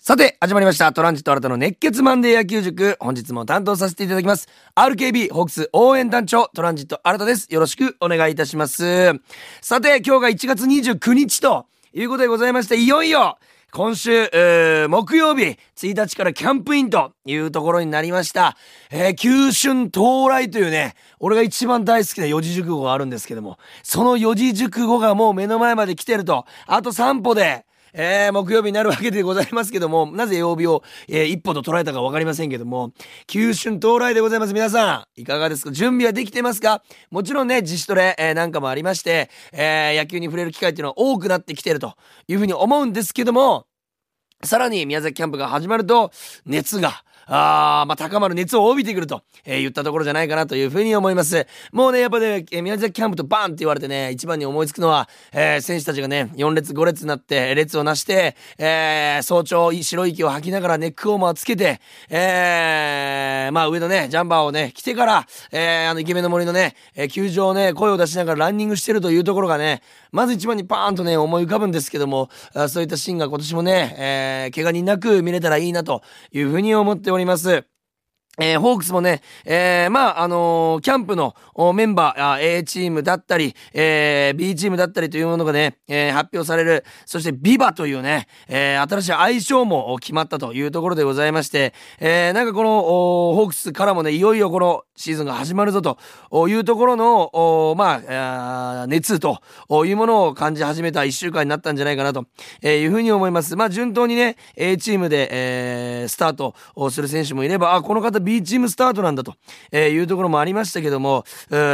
さて、始まりました。トランジット新たの熱血マンデー野球塾。本日も担当させていただきます。RKB ホークス応援団長、トランジット新たです。よろしくお願いいたします。さて、今日が1月29日ということでございまして、いよいよ、今週、木曜日、1日からキャンプインというところになりました。えー、旧春到来というね、俺が一番大好きな四字熟語があるんですけども、その四字熟語がもう目の前まで来てると、あと3歩で、えー、木曜日になるわけでございますけども、なぜ曜日を、えー、一歩と捉えたかわかりませんけども、急春到来でございます。皆さん、いかがですか？準備はできてますか？もちろんね、自主トレ、えー、なんかもありまして、えー、野球に触れる機会っていうのは多くなってきてるというふうに思うんですけども、さらに宮崎キャンプが始まると、熱が、あまあ、高まる熱を帯びてくると、えー、言ったところじゃないかなというふうに思います。もうね、やっぱね、宮崎キャンプとバンって言われてね、一番に思いつくのは、えー、選手たちがね、4列5列になって、列をなして、えー、早朝、白い息を吐きながらネックウォーマーつけて、えー、まあ上のね、ジャンバーをね、着てから、えー、あの、イケメンの森のね、えー、球場をね、声を出しながらランニングしてるというところがね、まず一番にパーンとね、思い浮かぶんですけども、あそういったシーンが今年もね、えー、怪我人なく見れたらいいなというふうに思っております。えー、ホークスもね、えー、まあ、あのー、キャンプのメンバー、A チームだったり、え、B チームだったりというものがね、え、発表される。そして、ビバというね、え、新しい愛称も決まったというところでございまして、え、なんかこの、ホークスからもね、いよいよこのシーズンが始まるぞというところの、まあ、熱というものを感じ始めた一週間になったんじゃないかなというふうに思います。まあ、順当にね、A チームで、えー、スタートをする選手もいれば、あ、この方 B チームスタートなんだと、いうところもありましたけども、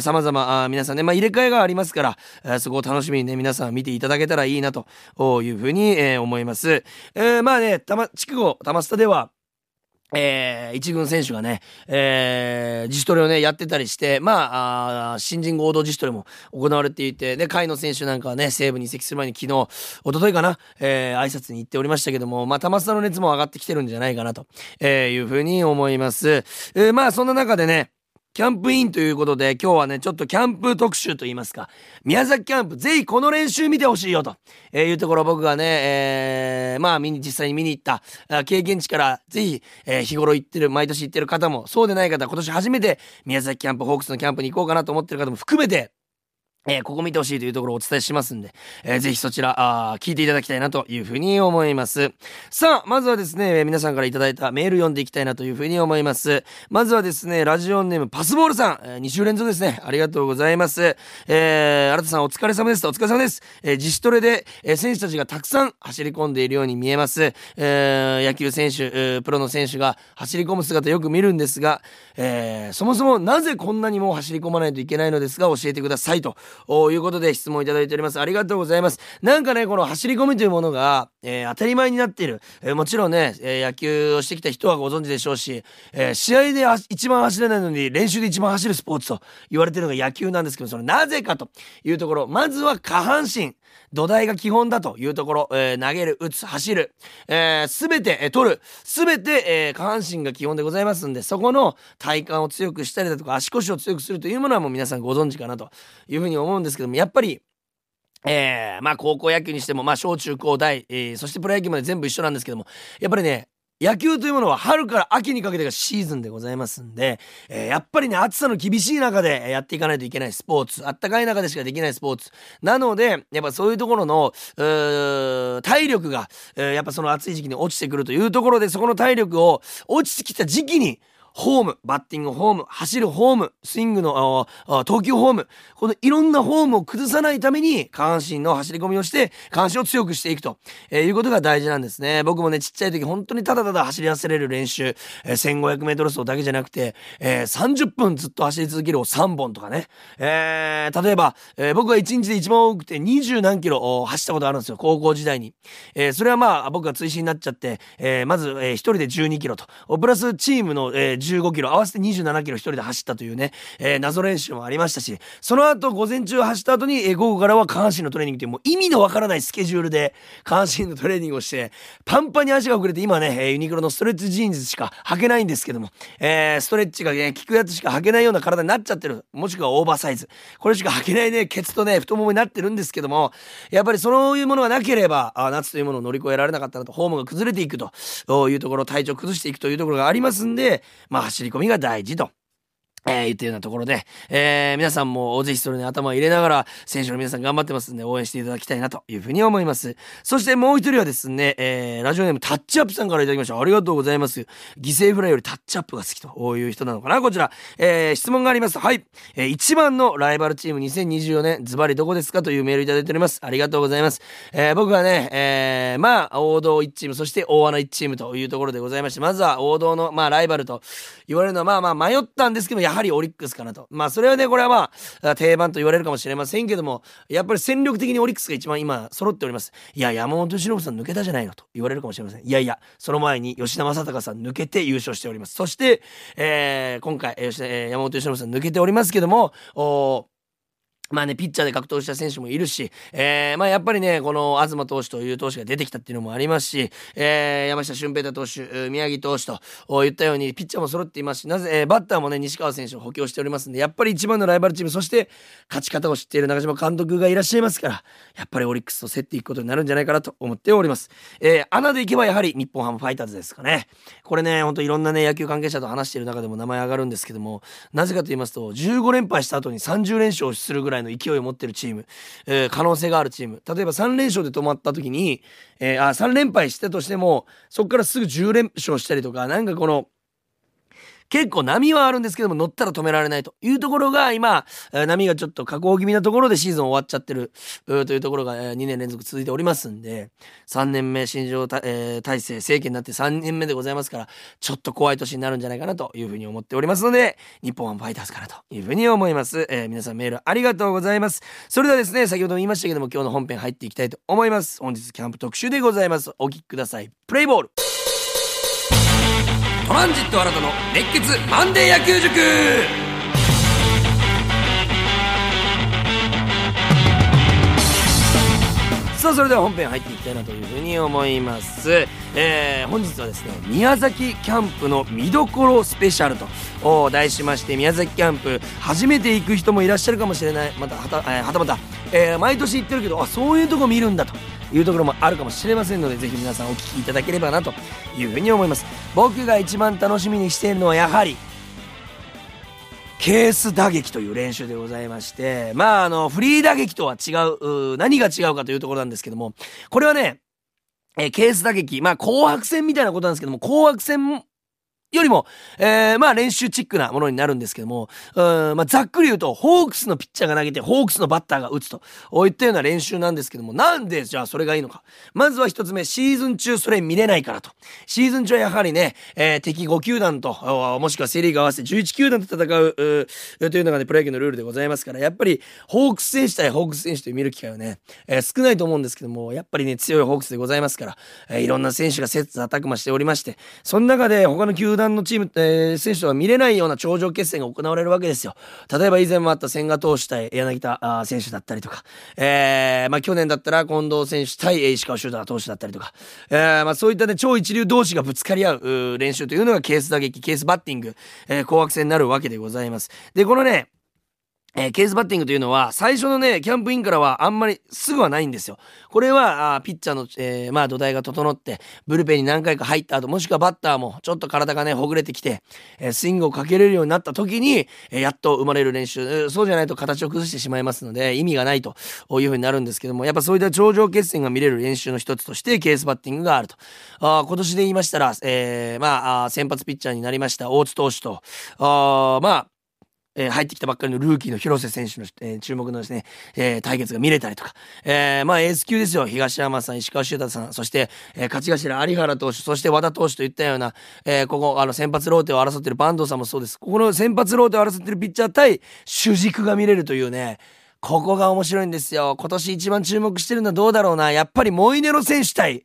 様々皆さんね、まあ、入れ替えがありますから、そこを楽しみにね、皆さん見ていただけたらいいなというふうに、思います。えー、まあね、たま、筑後、玉スタでは、えー、一軍選手がね、えー、自主トレをね、やってたりして、まあ、あ新人合同自主トレも行われていて、で、甲斐の選手なんかはね、西武に移籍する前に昨日、おとといかな、えー、挨拶に行っておりましたけども、まあ、玉須の熱も上がってきてるんじゃないかなと、えー、いうふうに思います。えー、まあ、そんな中でね、キャンプインということで、今日はね、ちょっとキャンプ特集と言いますか、宮崎キャンプ、ぜひこの練習見てほしいよと、えー、いうところ僕がね、えー、まあ見に、実際に見に行った経験値から、ぜひ、えー、日頃行ってる、毎年行ってる方も、そうでない方、今年初めて宮崎キャンプ、ホークスのキャンプに行こうかなと思ってる方も含めて、えー、ここ見てほしいというところをお伝えしますんで、えー、ぜひそちら、あ聞いていただきたいなというふうに思います。さあ、まずはですね、皆さんからいただいたメール読んでいきたいなというふうに思います。まずはですね、ラジオネームパスボールさん、えー、2週連続ですね。ありがとうございます。えー、新田さんお疲れ様です。お疲れ様です。えー、自主トレで、えー、選手たちがたくさん走り込んでいるように見えます。えー、野球選手、え、プロの選手が走り込む姿よく見るんですが、えー、そもそもなぜこんなにも走り込まないといけないのですが教えてくださいということで質問いただいております。ありがとうございます。なんかね、この走り込みというものが、えー、当たり前になっている。えー、もちろんね、えー、野球をしてきた人はご存知でしょうし、え試合で一番走れないのに練習で一番走るスポーツと言われてるのが野球なんですけど、そのなぜかというところ、まずは下半身。土台が基本だというところ、え投げる、打つ、走る、えー、全て、え取る、すべて、え下半身が基本でございますんで、そこの体幹を強くしたりだとか、足腰を強くするというものはもう皆さんご存知かなというふうに思うんですけども、やっぱり、えー、まあ高校野球にしても、まあ小中高大、えー、そしてプロ野球まで全部一緒なんですけども、やっぱりね、野球というものは春から秋にかけてがシーズンでございますんで、えー、やっぱりね、暑さの厳しい中でやっていかないといけないスポーツ、あったかい中でしかできないスポーツ。なので、やっぱそういうところの、体力が、えー、やっぱその暑い時期に落ちてくるというところで、そこの体力を落ちてきた時期に、ホーム、バッティングホーム、走るホーム、スイングの投球ホーム、このいろんなフォームを崩さないために下半身の走り込みをして下半身を強くしていくと、えー、いうことが大事なんですね。僕もね、ちっちゃい時本当にただただ走り忘れる練習、えー、1500メートル走だけじゃなくて、えー、30分ずっと走り続けるを3本とかね。えー、例えば、えー、僕が1日で一番多くて20何キロ走ったことあるんですよ、高校時代に。えー、それはまあ僕が追試になっちゃって、えー、まず、えー、1人で12キロと、プラスチームの、えー、15キロ合わせて27キロ一人で走ったというね、えー、謎練習もありましたしその後午前中走った後に、えー、午後からは下半身のトレーニングというもう意味のわからないスケジュールで下半身のトレーニングをしてパンパンに足が遅れて今ね、えー、ユニクロのストレッチジーンズしか履けないんですけども、えー、ストレッチがね効くやつしか履けないような体になっちゃってるもしくはオーバーサイズ。これしか履けないねケツとね太ももになってるんですけどもやっぱりそういうものがなければあ夏というものを乗り越えられなかったなとフォームが崩れていくというところ体調崩していくというところがありますんでまあ走り込みが大事と。えー、言ったようなところで、えー、皆さんもぜひそれに頭を入れながら、選手の皆さん頑張ってますんで、応援していただきたいなというふうに思います。そしてもう一人はですね、えー、ラジオネームタッチアップさんからいただきました。ありがとうございます。犠牲フライよりタッチアップが好きとこういう人なのかなこちら、えー、質問があります。はい。えー、一番のライバルチーム2024年、ズバリどこですかというメールいただいております。ありがとうございます。えー、僕はね、えー、まあ、王道1チーム、そして大穴1チームというところでございまして、まずは王道の、まあ、ライバルと言われるのは、まあまあ迷ったんですけど、ややはりオリックスかなと。まあそれはね、これはまあ定番と言われるかもしれませんけども、やっぱり戦力的にオリックスが一番今揃っております。いや、山本由伸さん抜けたじゃないのと言われるかもしれません。いやいや、その前に吉田正尚さん抜けて優勝しております。そして、えー、今回、吉田、えー、山本由伸さん抜けておりますけども、おまあね、ピッチャーで格闘した選手もいるし、えー、まあやっぱりね、この東投手という投手が出てきたっていうのもありますし、えー、山下俊平太投手、宮城投手と言ったように、ピッチャーも揃っていますし、なぜ、えー、バッターもね、西川選手を補強しておりますんで、やっぱり一番のライバルチーム、そして勝ち方を知っている中島監督がいらっしゃいますから、やっぱりオリックスと競っていくことになるんじゃないかなと思っております。えー、穴でいけばやはり日本ハムファイターズですかね。これね、ほんといろんなね、野球関係者と話している中でも名前上がるんですけども、なぜかと言いますと、15連敗した後に30連勝するぐらいの勢いを持ってるチーム、えー、可能性があるチーム。例えば3連勝で止まった時に、えー、あ3連敗したとしてもそこからすぐ10連勝したりとかなんかこの結構波はあるんですけども乗ったら止められないというところが今波がちょっと下降気味なところでシーズン終わっちゃってるというところが2年連続続いておりますんで3年目新庄、体制政権になって3年目でございますからちょっと怖い年になるんじゃないかなというふうに思っておりますので日本はファイターズかなというふうに思います、えー、皆さんメールありがとうございます。それではですね先ほども言いましたけども今日の本編入っていきたいと思います。本日キャンプ特集でございます。お聴きください。プレイボール。トランジット新たの熱血マンデー野球塾。さあそれでは本編入っていきたいなというふうに思います、えー、本日はですね宮崎キャンプの見どころスペシャルと題しまして宮崎キャンプ初めて行く人もいらっしゃるかもしれない。またはた,、えー、はたまた、えー、毎年行ってるけどあそういうとこ見るんだと。いうところもあるかもしれませんのでぜひ皆さんお聞きいただければなというふうに思います。僕が一番楽しみにしているのはやはりケース打撃という練習でございましてまああのフリー打撃とは違う何が違うかというところなんですけどもこれはねえー、ケース打撃、まあ、紅白戦みたいなことなんですけども、紅白戦よりも、えー、まあ練習チックなものになるんですけども、うん、まあざっくり言うと、ホークスのピッチャーが投げて、ホークスのバッターが打つと、いったような練習なんですけども、なんでじゃあそれがいいのか。まずは一つ目、シーズン中それ見れないからと。シーズン中はやはりね、えー、敵5球団と、もしくはセリーグ合わせて11球団と戦う、うというのがね、プロ野球のルールでございますから、やっぱり、ホークス選手対ホークス選手と見る機会はね、えー、少ないと思うんですけども、やっぱりね、強いホークスでございますから、えー、いろんな選手が切磋琢磨しておりまして、その中で他の球団のチーム、えー、選手とは見れないような頂上決戦が行われるわけですよ。例えば以前もあった千賀投手対柳田選手だったりとか、えー、まあ去年だったら近藤選手対石川修太投手だったりとか、えー、まあそういったね、超一流同士がぶつかり合う練習というのがケース打撃、ケースバッティング、えー、紅白戦になるわけでございます。で、このね、えー、ケースバッティングというのは、最初のね、キャンプインからはあんまりすぐはないんですよ。これは、あピッチャーの、えー、まあ土台が整って、ブルペンに何回か入った後、もしくはバッターもちょっと体がね、ほぐれてきて、えー、スイングをかけれるようになった時に、えやっと生まれる練習、そうじゃないと形を崩してしまいますので、意味がないというふうになるんですけども、やっぱそういった頂上決戦が見れる練習の一つとして、ケースバッティングがあると。あ今年で言いましたら、えまあ先発ピッチャーになりました大津投手と、あまあ、えー、入ってきたばっかりのルーキーの広瀬選手の、えー、注目のですね、えー、対決が見れたりとか、えー、まあエース級ですよ。東山さん、石川修太さん、そして、えー、勝ち頭有原投手、そして和田投手といったような、えー、ここ、あの、先発ローテを争ってる坂東さんもそうです。ここの先発ローテを争ってるピッチャー対主軸が見れるというね、ここが面白いんですよ。今年一番注目してるのはどうだろうな。やっぱりモイネロ選手対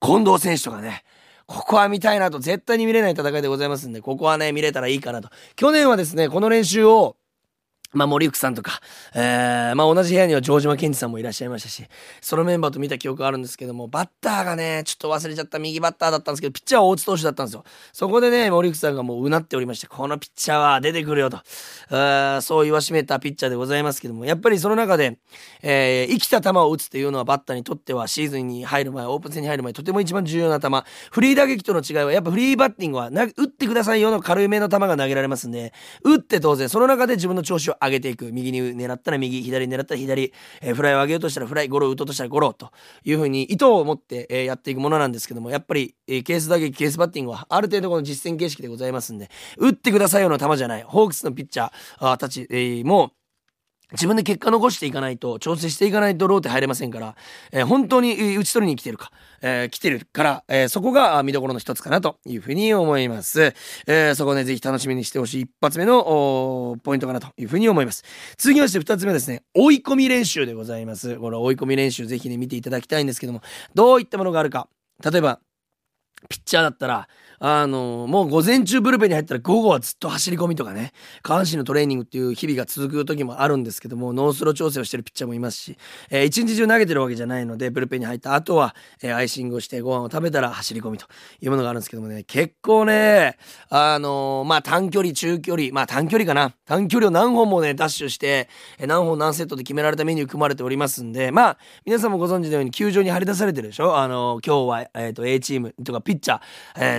近藤選手とかね。ここは見たいなと、絶対に見れない戦いでございますんで、ここはね、見れたらいいかなと。去年はですね、この練習を、まあ、森福さんとか、えー、まあ、同じ部屋には城島健二さんもいらっしゃいましたし、そのメンバーと見た記憶があるんですけども、バッターがね、ちょっと忘れちゃった右バッターだったんですけど、ピッチャーは大津投手だったんですよ。そこでね、森福さんがもううなっておりまして、このピッチャーは出てくるよと、そう言わしめたピッチャーでございますけども、やっぱりその中で、えー、生きた球を打つっていうのはバッターにとってはシーズンに入る前、オープン戦に入る前、とても一番重要な球。フリー打撃との違いは、やっぱフリーバッティングは打ってくださいよの軽めの球が投げられますんで、打って当然、その中で自分の調子を上げていく。右に狙ったら右、左狙ったら左、えー、フライを上げようとしたらフライ、ゴロを打とうとしたらゴロというふうに意図を持って、えー、やっていくものなんですけども、やっぱり、えー、ケース打撃、ケースバッティングはある程度この実戦形式でございますんで、打ってくださいような球じゃない。ホークスのピッチャーたち、えー、も、自分で結果残していかないと、調整していかないとローテ入れませんから、えー、本当に打ち取りに来てるか、えー、来てるから、えー、そこが見どころの一つかなというふうに思います。えー、そこね、ぜひ楽しみにしてほしい一発目のポイントかなというふうに思います。続きまして二つ目ですね、追い込み練習でございます。この追い込み練習ぜひね、見ていただきたいんですけども、どういったものがあるか。例えば、ピッチャーだったら、あの、もう午前中ブルペンに入ったら午後はずっと走り込みとかね、下半身のトレーニングっていう日々が続く時もあるんですけども、ノースロー調整をしてるピッチャーもいますし、えー、一日中投げてるわけじゃないので、ブルペンに入った後は、えー、アイシングをしてご飯を食べたら走り込みというものがあるんですけどもね、結構ね、あの、まあ短距離、中距離、まあ短距離かな。短距離を何本もね、ダッシュして、え、何本何セットで決められたメニュー組まれておりますんで、まあ、皆さんもご存知のように球場に張り出されてるでしょ？あの、今日は、えっ、と、A チームとかピッチャー、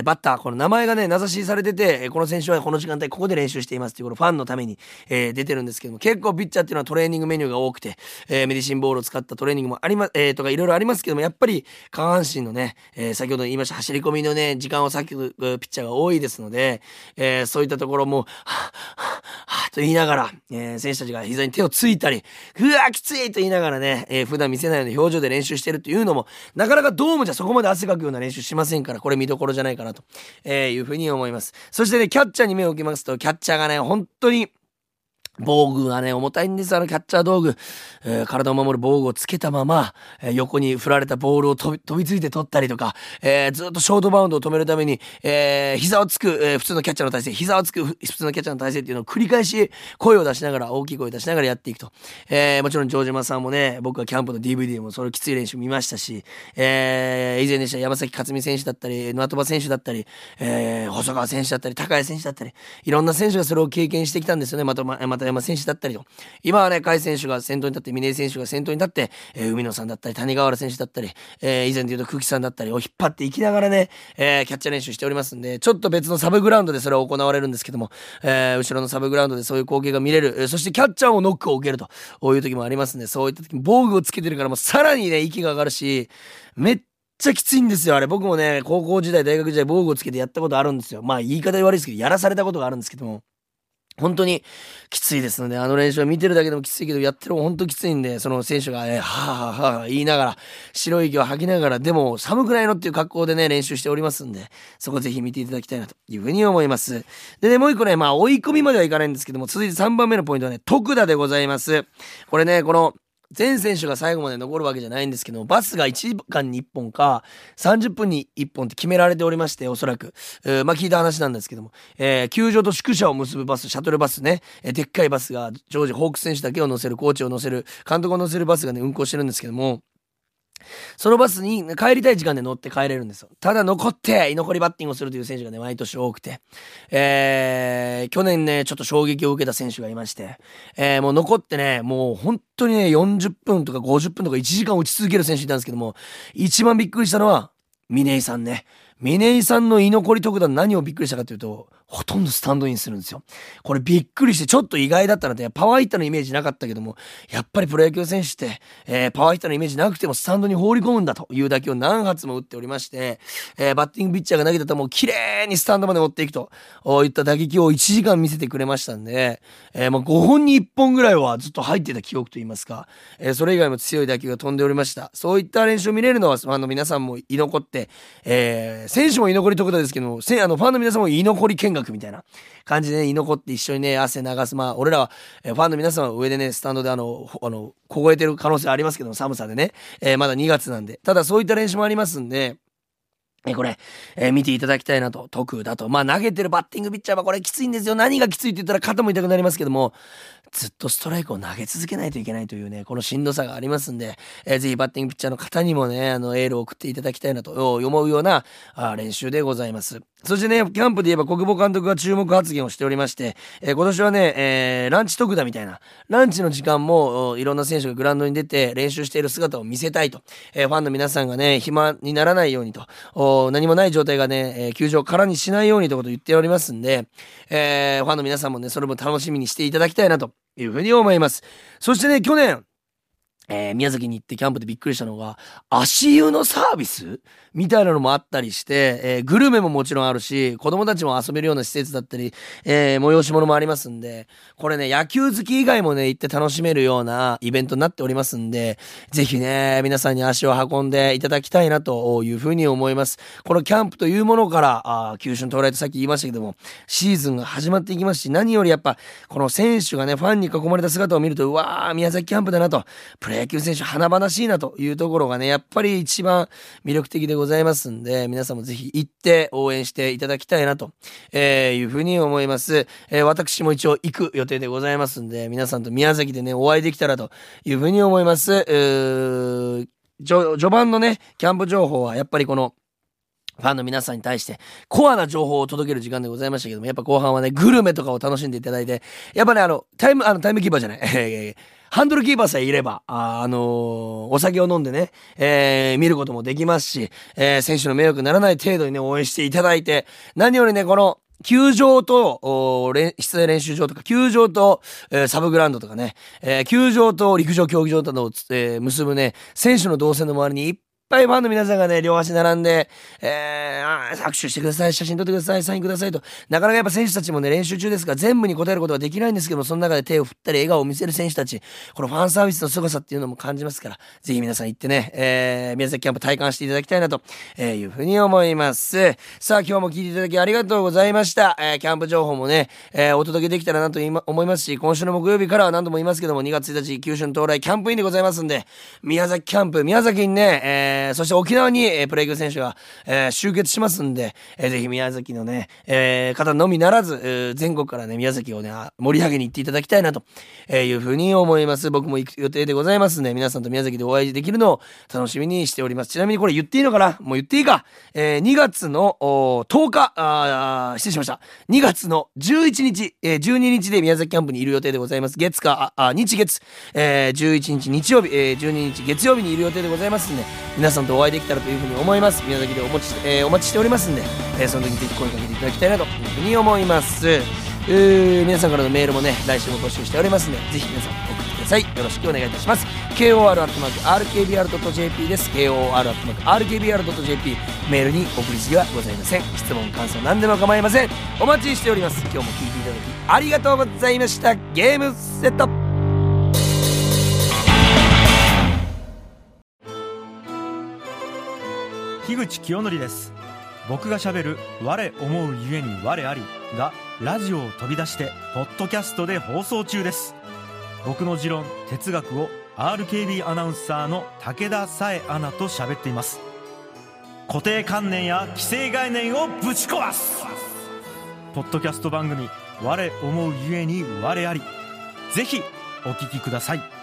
えバッター、この名前がね、名指しされてて、この選手はこの時間帯ここで練習していますっていうこのファンのために、えー、出てるんですけども、結構ピッチャーっていうのはトレーニングメニューが多くて、えー、メディシンボールを使ったトレーニングもありま、えー、とかいろいろありますけども、やっぱり下半身のね、えー、先ほど言いました走り込みのね、時間を割くピッチャーが多いですので、えー、そういったところも、はぁ、はぁ、と言いながら、えー、選手たちが膝に手をついたり、うわ、きついと言いながらね、えー、普段見せないような表情で練習してるというのも、なかなかドームじゃそこまで汗かくような練習しませんから、これ見どころじゃないかなと、えー、いうふうに思います。そしてね、キャッチャーに目を置きますと、キャッチャーがね、本当に、防具がね、重たいんです、あのキャッチャー道具。えー、体を守る防具をつけたまま、えー、横に振られたボールを飛び飛びついて取ったりとか、えー、ずっとショートバウンドを止めるために、えー、膝をつく、えー、普通のキャッチャーの体勢、膝をつく普通のキャッチャーの体勢っていうのを繰り返し声を出しながら、大きい声を出しながらやっていくと。えー、もちろん城島さんもね、僕はキャンプの DVD もそれきつい練習見ましたし、えー、以前でした山崎克美選手だったり、野戸選手だったり、えー、細川選手だったり、高谷選手だったり、いろんな選手がそれを経験してきたんですよね。また、また山選手だったりと。今はね、甲斐選手が先頭に立って、峰選手が先頭に立って、えー、海野さんだったり、谷川原選手だったり、えー、以前で言うと空気さんだったりを引っ張っていきながらね、えー、キャッチャー練習しておりますんで、ちょっと別のサブグラウンドでそれは行われるんですけども、えー、後ろのサブグラウンドでそういう光景が見れる、そしてキャッチャーをノックを受けるという時もありますんで、そういった時に防具をつけてるからもうさらにね、息が上がるし、めっちゃきついんですよ、あれ。僕もね、高校時代、大学時代、防具をつけてやったことあるんですよ。まあ、言い方悪いですけど、やらされたことがあるんですけども。本当にきついですので、あの練習を見てるだけでもきついけど、やってる方本当きついんで、その選手が、はぁ、はぁはぁ言いながら、白い息を吐きながら、でも寒くないのっていう格好でね、練習しておりますんで、そこぜひ見ていただきたいなというふうに思います。でね、もう一個ね、まあ追い込みまではいかないんですけども、続いて3番目のポイントはね、徳田でございます。これね、この、全選手が最後まで残るわけじゃないんですけどバスが1時間に1本か30分に1本って決められておりましておそらく、えー、まあ聞いた話なんですけども、えー、球場と宿舎を結ぶバスシャトルバスね、えー、でっかいバスが常時ホークス選手だけを乗せるコーチを乗せる監督を乗せるバスがね運行してるんですけども。そのバスに帰りたい時間で乗って帰れるんですよ。ただ残って、居残りバッティングをするという選手がね、毎年多くて。えー、去年ね、ちょっと衝撃を受けた選手がいまして、えー、もう残ってね、もう本当にね、40分とか50分とか1時間打ち続ける選手いたんですけども、一番びっくりしたのは、峰井さんね。峰井さんの居残り特段何をびっくりしたかというと、ほとんどスタンドインするんですよ。これびっくりしてちょっと意外だったので、パワーヒッターのイメージなかったけども、やっぱりプロ野球選手って、えー、パワーヒッターのイメージなくてもスタンドに放り込むんだという打球を何発も打っておりまして、えー、バッティングピッチャーが投げた球を綺麗にスタンドまで持っていくといった打撃を1時間見せてくれましたんで、えー、まあ5本に1本ぐらいはずっと入ってた記憶といいますか、えー、それ以外も強い打球が飛んでおりました。そういった練習を見れるのは、ファンの皆さんも居残って、えー、選手も居残り特段ですけども、あのファンの皆さんも居残り見学みたいな。感じでね、居残って一緒にね、汗流す。まあ、俺らは、え、ファンの皆さんは上でね、スタンドであの、あの、凍えてる可能性ありますけども、寒さでね、えー、まだ2月なんで。ただそういった練習もありますんで、えこれ、えー、見ていただきたいなと、特だと。まあ投げてるバッティングピッチャーはこれきついんですよ。何がきついって言ったら肩も痛くなりますけども、ずっとストライクを投げ続けないといけないというね、このしんどさがありますんで、えー、ぜひバッティングピッチャーの方にもね、あの、エールを送っていただきたいなと思うようなあ練習でございます。そしてね、キャンプで言えば国母監督が注目発言をしておりまして、えー、今年はね、えー、ランチ特だみたいな、ランチの時間もいろんな選手がグラウンドに出て練習している姿を見せたいと、えー、ファンの皆さんがね、暇にならないようにと、何もない状態がね、えー、球場を空にしないようにということを言っておりますんで、えー、ファンの皆さんもね、それも楽しみにしていただきたいなというふうに思います。そしてね、去年、えー、宮崎に行ってキャンプでびっくりしたのが、足湯のサービス？みたいなのもあったりして、えー、グルメももちろんあるし、子供たちも遊べるような施設だったり、えー、催し物もありますんで、これね、野球好き以外もね、行って楽しめるようなイベントになっておりますんで、ぜひね、皆さんに足を運んでいただきたいなというふうに思います。このキャンプというものから、あ九州の到来とさっき言いましたけども、シーズンが始まっていきますし、何よりやっぱ、この選手がね、ファンに囲まれた姿を見ると、うわー、宮崎キャンプだなと、プロ野球選手華々しいなというところがね、やっぱり一番魅力的でございますんで、皆さんもぜひ行って応援していただきたいなと、えいうふうに思います。えー、私も一応行く予定でございますんで、皆さんと宮崎でね、お会いできたらというふうに思います。序盤のね、キャンプ情報はやっぱりこの、ファンの皆さんに対してコアな情報を届ける時間でございましたけども、やっぱ後半はね、グルメとかを楽しんでいただいて、やっぱね、あの、タイム、あの、タイムキーパーじゃない、ハンドルキーパーさえいれば、あ、あのー、お酒を飲んでね、えー、見ることもできますし、えー、選手の迷惑にならない程度にね、応援していただいて、何よりね、この、球場と、室内練習場とか、球場と、えー、サブグラウンドとかね、えー、球場と陸上競技場などを、えー、結ぶね、選手の動線の周りにいっぱいファンの皆さんがね、両足並んで、えー、握手してください、写真撮ってください、サインくださいと。なかなかやっぱ選手たちもね、練習中ですから全部に答えることはできないんですけども、その中で手を振ったり笑顔を見せる選手たち、このファンサービスの凄さっていうのも感じますから、ぜひ皆さん行ってね、えー、宮崎キャンプ体感していただきたいなと、えー、いうふうに思います。さあ、今日も聞いていただきありがとうございました。えー、キャンプ情報もね、えー、お届けできたらなと思いますし、今週の木曜日からは何度も言いますけども、2月1日、九州の到来キャンプインでございますんで、宮崎キャンプ、宮崎にね、えー、そして沖縄に、えー、プロ野球選手が、えー、集結しますんで、えー、ぜひ宮崎のね、えー、方のみならず、えー、全国からね、宮崎をね、盛り上げに行っていただきたいなと、えー、いうふうに思います。僕も行く予定でございますんで、皆さんと宮崎でお会いできるのを楽しみにしております。ちなみにこれ言っていいのかな？もう言っていいか？えー、2月の10日、あ失礼しました。2月の11日、えー、12日で宮崎キャンプにいる予定でございます。月か、あ、日月、えー、11日日曜日、えー、12日月曜日にいる予定でございますんで、皆皆さんとお会いできたらというふうに思います。宮崎でお持ち、えー、お待ちしておりますんで、えー、その時にぜひ声かけていただきたいなというふうに思います。皆さんからのメールもね来週も募集しておりますんでぜひ皆さん送ってください。よろしくお願いいたします。KOR.RKBR.jp です。KOR.RKBR.jp メールに送り次はございません。質問感想何でも構いません。お待ちしております。今日も聞いていただきありがとうございました。ゲームセット。樋口清則です。僕がしゃべる「我思うゆえに我あり」がラジオを飛び出してポッドキャストで放送中です。僕の持論哲学を RKB アナウンサーの武田紗恵アナと喋っています。固定観念や既成概念をぶち壊す。ポッドキャスト番組「我思うゆえに我あり」ぜひお聴きください。